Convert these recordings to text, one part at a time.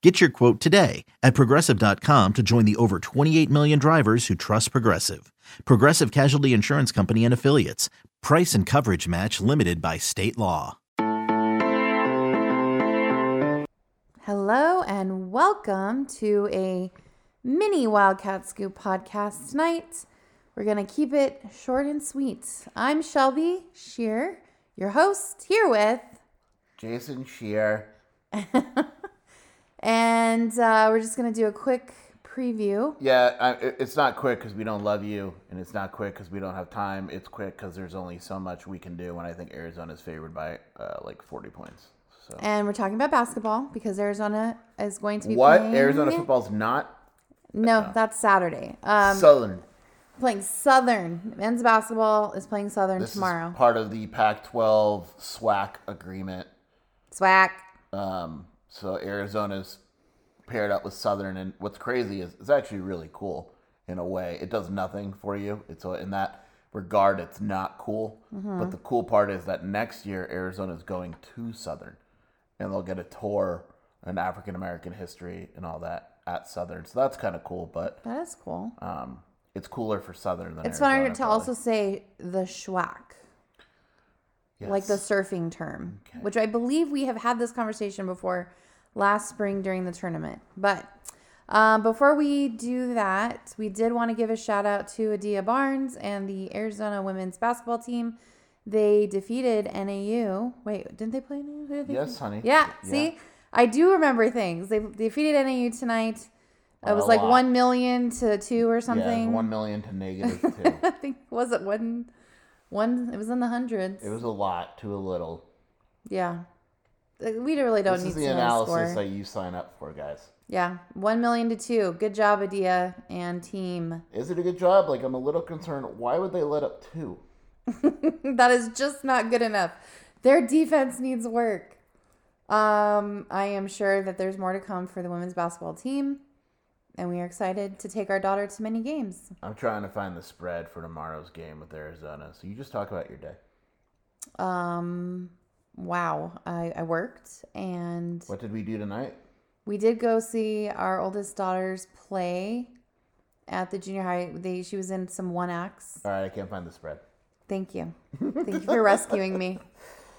Get your quote today at progressive.com to join the over 28 million drivers who trust Progressive. Progressive Casualty Insurance Company and Affiliates. Price and coverage match limited by state law. Hello and welcome to a mini Wildcat Scoop podcast tonight. We're going to keep it short and sweet. I'm Shelby Scheer, your host, here with Jason Scheer. and uh, we're just going to do a quick preview. Yeah, I, it's not quick because we don't love you, and it's not quick because we don't have time. It's quick because there's only so much we can do, and I think Arizona is favored by uh, like 40 points. So And we're talking about basketball because Arizona is going to be what? playing. Arizona football's not No, that's Saturday. Um, Southern. playing Southern. Men's basketball is playing Southern This tomorrow. is part of the Pac-12 SWAC agreement. SWAC. Um, so Arizona's paired up with Southern, and what's crazy is it's actually really cool in a way. It does nothing for you. It's a, in that regard, it's not cool. But the cool part is that next year Arizona is going to Southern, and they'll get a tour and African American history and all that at Southern. So that's kind of cool. But That is cool. um, it's cooler for Southern than It's Arizona, funner to probably. also say the schwack, like the surfing term, which I believe we have had this conversation before last spring during the tournament. But um, before we do that, we did want to give a shout out to Adia Barnes and the Arizona women's basketball team. They defeated NAU. Wait, didn't they play NAU? They Yes, play? honey. Yeah, Yeah. see, I do remember things. They defeated NAU tonight. It was like lot. one million to two or something. Yeah, something. one million to negative two. I think was it one, one. It was in the hundreds. it was a lot to a little. yeah. We really don't This need is to the know the analysis score. that you sign up for, guys. Yeah, one million to two. Good job, Adia and team. Is it a good job? Like, I'm a little concerned. Why would they let up two? that is just not good enough. Their defense needs work. Um, I am sure that there's more to come for the women's basketball team, and we are excited to take our daughter to many games. I'm trying to find the spread for tomorrow's game with Arizona. So you just talk about your day. Um, wow, I, I worked and What did we do tonight? We did go see our oldest daughters play at the junior high. They she was in some one acts. All right, I can't find the spread. Thank you, thank you for rescuing me.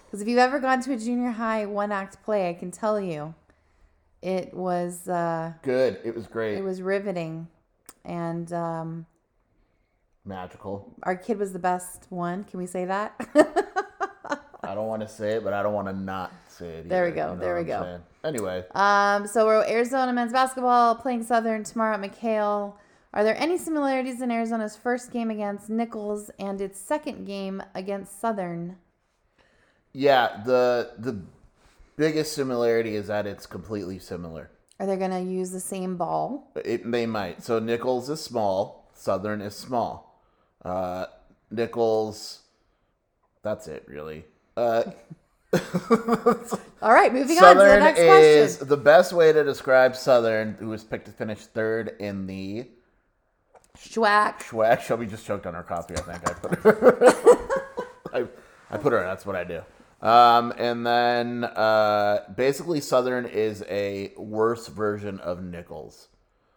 Because if you've ever gone to a junior high one act play, I can tell you, it was uh, Good. It was great. it was riveting, and um, Magical. our kid was the best one. Can we say that? I don't want to say it, but I don't want to not say it. There we go, you know there we go. saying? Anyway, Um, so we're Arizona men's basketball playing Southern tomorrow at McKale. Are there any similarities in Arizona's first game against Nicholls and its second game against Southern? yeah, the the biggest similarity is that it's completely similar. Are they going to use the same ball? It, they might. So Nicholls is small. Southern is small. Uh, Nicholls. That's it, really. Uh, All right, moving on to the Southern next is question. the best way to describe Southern, who was picked to finish third in the Schwack. Schwack. Shelby just choked on her coffee. I think I put her. I, I put her. That's what I do. Um, and then uh, basically Southern is a worse version of Nicholls.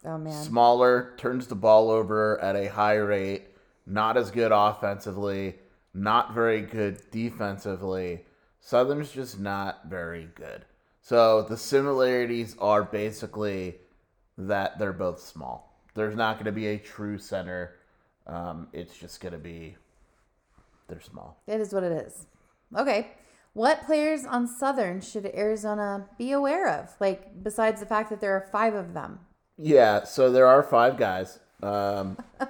Oh man. Smaller, turns the ball over at a high rate, not as good offensively, not very good defensively. Southern's just not very good. So the similarities are basically that they're both small. There's not going to be a true center. Um, it's just going to be they're small. It is what it is. Okay. What players on Southern should Arizona be aware of? Like, besides the fact that there are five of them. Yeah, so there are five guys um,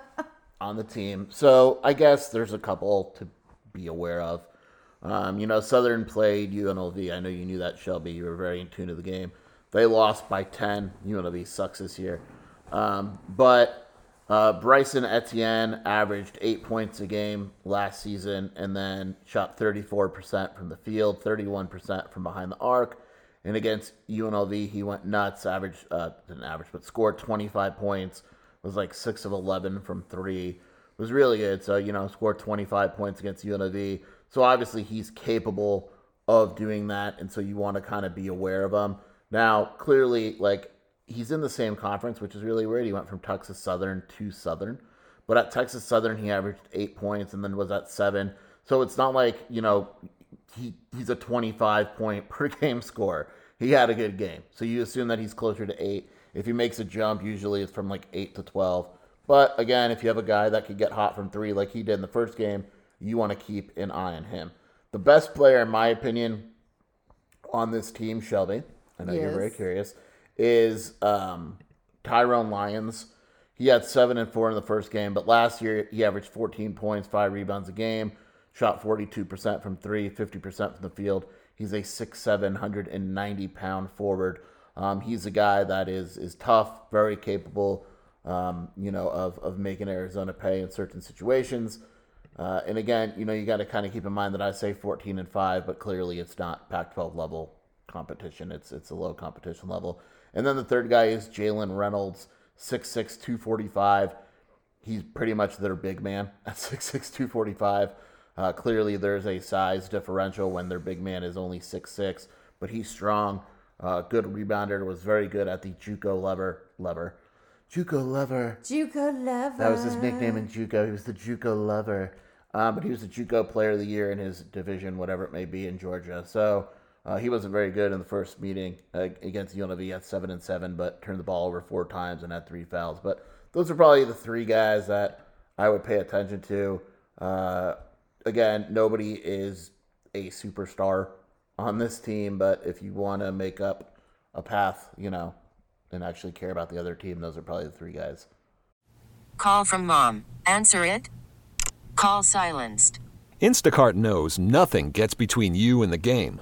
on the team. So I guess there's a couple to be aware of. Um, you know, Southern played UNLV. I know you knew that, Shelby. You were very in tune to the game. They lost by 10. UNLV sucks this year. Um, but uh, Bryson Etienne averaged eight points a game last season and then shot 34% from the field, 31% from behind the arc. And against UNLV, he went nuts, averaged, uh, didn't average, but scored 25 points, was like 6 of 11 from three. Was really good. So, you know, scored 25 points against UNLV. So obviously he's capable of doing that. And so you want to kind of be aware of him. Now, clearly, like, he's in the same conference, which is really weird. He went from Texas Southern to Southern. But at Texas Southern, he averaged eight points and then was at seven. So it's not like, you know, he, he's a 25 point per game score. He had a good game. So you assume that he's closer to eight. If he makes a jump, usually it's from like eight to 12. But again, if you have a guy that could get hot from three like he did in the first game, you want to keep an eye on him. The best player, in my opinion, on this team, Shelby, I know you're very curious, is um, Tyrone Lyons. He had seven and four in the first game, but last year he averaged 14 points, five rebounds a game, shot 42% from three, 50% from the field. He's a 6'7", 190 pound forward. Um, he's a guy that is is tough, very capable, um, you know, of, of making Arizona pay in certain situations. Uh, and again, you know, you got to kind of keep in mind that I say 14 and five, but clearly it's not Pac-12 level competition. It's it's a low competition level. And then the third guy is Jalen Reynolds, 6'6", 245. He's pretty much their big man at 6'6", 245. Uh, clearly, there's a size differential when their big man is only 6'6", but he's strong. Uh, good rebounder, was very good at the JUCO lever. Lever. JUCO lover. Juco Lover. That was his nickname in JUCO. He was the JUCO lover. Uh, but he was the JUCO Player of the Year in his division, whatever it may be, in Georgia. So uh, he wasn't very good in the first meeting uh, against UNLV at seven and seven, but turned the ball over four times and had three fouls. But those are probably the three guys that I would pay attention to. Uh, again, nobody is a superstar on this team, but if you want to make up a path, you know, and actually care about the other team, those are probably the three guys. Call from mom. Answer it. Call silenced. Instacart knows nothing gets between you and the game.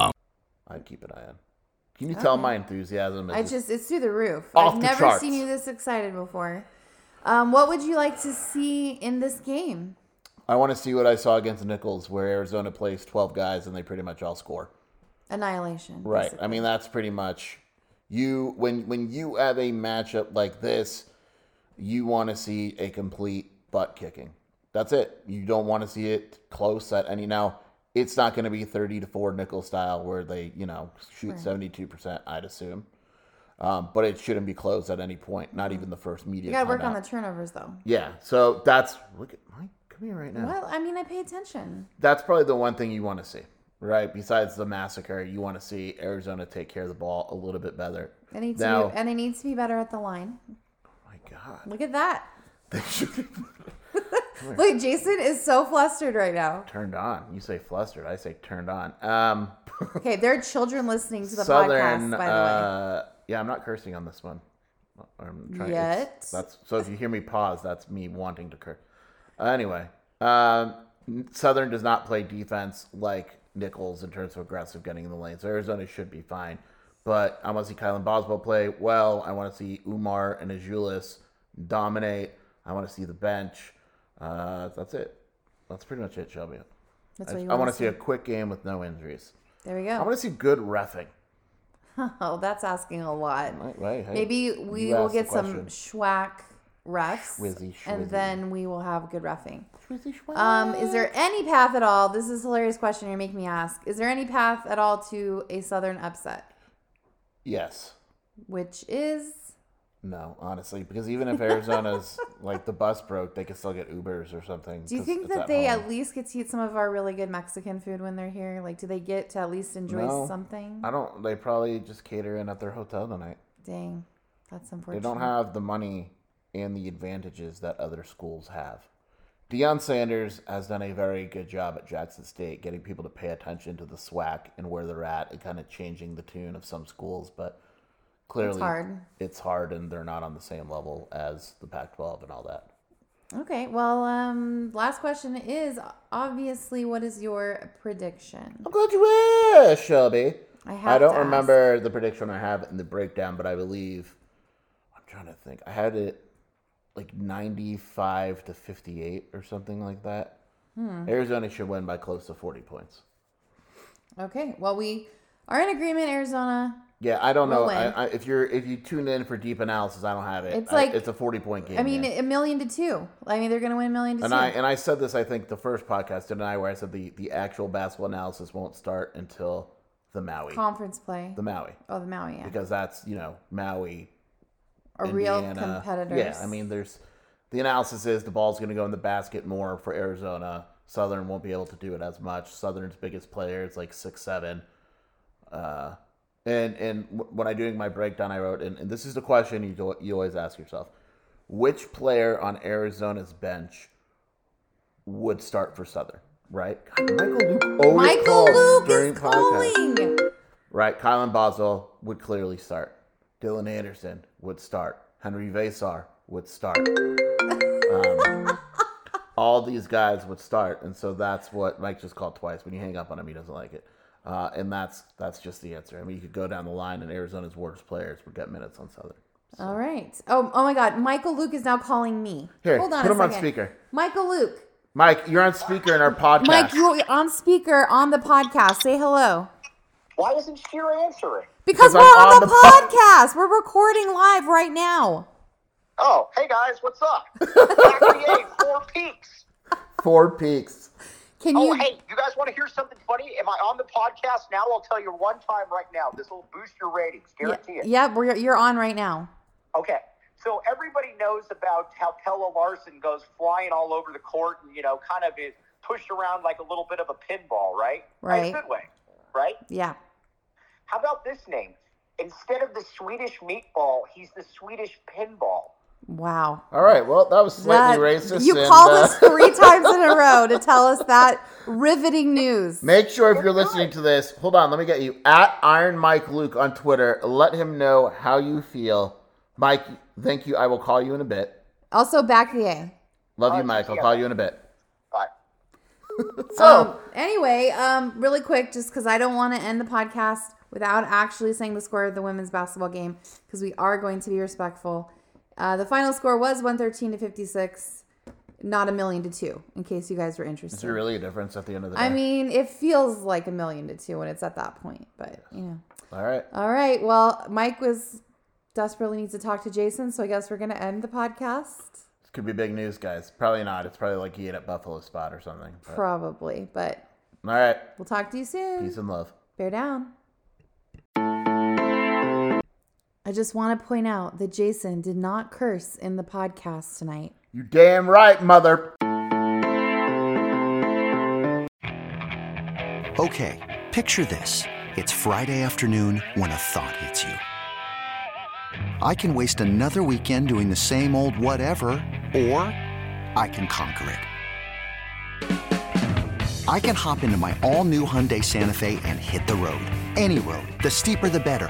I'd keep an eye on. Can you tell my enthusiasm? Is I just, it's through the roof. Off I've the never charts. seen you this excited before. Um, what would you like to see in this game? I want to see what I saw against Nicholls, where Arizona plays 12 guys and they pretty much all score. Annihilation. Right. basically. I mean, that's pretty much you. When when you have a matchup like this, you want to see a complete butt kicking. That's it. You don't want to see it close at any. Now, it's not going to be 30 to four Nicholls style where they you know shoot 72 percent. I'd assume. Um, but it shouldn't be closed at any point, not even the first media. You gotta work on the turnovers, though. Yeah, so that's look at Mike. Come here right now. Well, I mean, I pay attention. That's probably the one thing you want to see, right? Besides the massacre, you want to see Arizona take care of the ball a little bit better. It needs Now- to be, and it needs to be better at the line. Oh, my God. Look at that. Look, Jason is so flustered right now. turned on. You say flustered. I say turned on. Um, Okay, there are children listening to the Southern. podcast, by the way. uh, yeah, I'm not cursing on this one. I'm trying, Yet. That's so. If you hear me pause, that's me wanting to curse. Uh, anyway, um, Southern does not play defense like Nicholls in terms of aggressive getting in the lane. So Arizona should be fine. But I want to see Kylan Boswell play well. I want to see Oumar and Azuolas dominate. I want to see the bench. Uh, that's it. That's pretty much it, Shelby. That's I, what you I want to see a quick game with no injuries. There we go. I want to see good refing. Oh, that's asking a lot. Right, right, hey, Maybe we will get some schwack refs, and then we will have good refing. Schwizzy. Um, is there any path at all? This is a hilarious question you're making me ask. Is there any path at all to a Southern upset? Yes. Which is No, honestly, because even if Arizona's like the bus broke, they could still get Ubers or something. Do you think that at they home. at least get to eat some of our really good Mexican food when they're here? Like, do they get to at least enjoy No. something? I don't. They probably just cater in at their hotel tonight. Dang, that's unfortunate. They don't have the money and the advantages that other schools have. Deion Sanders has done a very good job at Jackson State getting people to pay attention to the SWAC and where they're at and kind of changing the tune of some schools, but clearly hard. it's hard and they're not on the same level as the Pac-12 and all that. Okay, well, um, last question is obviously what is your prediction? I'm glad you asked, Shelby. I have. I don't remember the prediction I have in the breakdown, but I believe I'm trying to think. I had it like 95 to 58 or something like that. Hmm. Arizona should win by close to 40 points. Okay, well, we are in agreement, Arizona. Yeah, I don't We'll know. I. I, if you're if you tune in for deep analysis, I don't have it. It's I- like- it's a 40 point game. I mean, yeah. a million to two. I mean, they're going to win a million to and two. I and I said this I think the first podcast didn't I where I said the the actual basketball analysis won't start until the Maui Conference play. the Maui oh, the Maui, yeah. because that's you know Maui Are real Indiana. competitors. Yeah, I mean, there's the analysis is the ball's going to go in the basket more for Arizona. Southern won't be able to do it as much. Southern's biggest player is like six seven. Uh, and and when I doing my breakdown, I wrote, and, and this is the question you you always ask yourself: Which player on Arizona's bench would start for Southern? Right, God, Michael Luke always Michael Luke during is podcast. calling. Right, Kylan Boswell would clearly start. Dylan Anderson would start. Henri Veesaar would start. Um, all these guys would start, and so that's what Mike just called twice. When you hang up on him, he doesn't like it, uh, and that's that's just the answer. I mean, you could go down the line, and Arizona's worst players would get minutes on Southern. All right. Oh, oh my God. Michael Luke is now calling me. Here, Hold on put a him on speaker. Michael Luke. Mike, you're on speaker in our podcast. Mike, you're on speaker on the podcast. Say hello. Why isn't Scheer answering? Because Because we're on, on the, the pod- podcast. We're recording live right now. Oh, hey guys, what's up? Factory A, Four Peaks. Four peaks. Can Oh, you? hey, you guys want to hear something funny? Am I on the podcast now? I'll tell you one time right now. This will boost your ratings, Yeah, guarantee it. yeah, we're, you're on right now. Okay. So everybody knows about how Pelle Larsson goes flying all over the court and, you know, kind of is pushed around like a little bit of a pinball, right? In Right. a good way, right? Yeah. How about this name? Instead of the Swedish meatball, he's the Swedish pinball. Wow. All right, well, that was slightly That- racist. You and, called uh, us three times in a row to tell us that riveting news. Make sure if you're listening to this, hold on, let me get you at Iron Mike Luke on Twitter. Let him know how you feel. Mike, thank you. I will call you in a bit. Also, back the A. Love you, Mike. I'll call you in a bit. Bye. So, Um, anyway, um, really quick, just because I don't want to end the podcast without actually saying the score of the women's basketball game, because we are going to be respectful. Uh, the final score was 113 to 56, not a million to two, in case you guys were interested. is there really a difference at the end of the day? I mean, it feels like a million to two when it's at that point, but you know. all right. All right. Well, Mike was desperately needs to talk to Jason, so I guess we're gonna end the podcast. This could be big news, guys. Probably not. It's probably like he ate at Buffalo Spot or something. but- Probably, but all right. we'll talk to you soon. Peace and love. Bear down. I just want to point out that Jason did not curse in the podcast tonight. You damn right, mother. Okay, picture this. It's Friday afternoon when a thought hits you. I can waste another weekend doing the same old whatever, or I can conquer it. I can hop into my all new Hyundai Santa Fe and hit the road. Any road. The steeper, the better.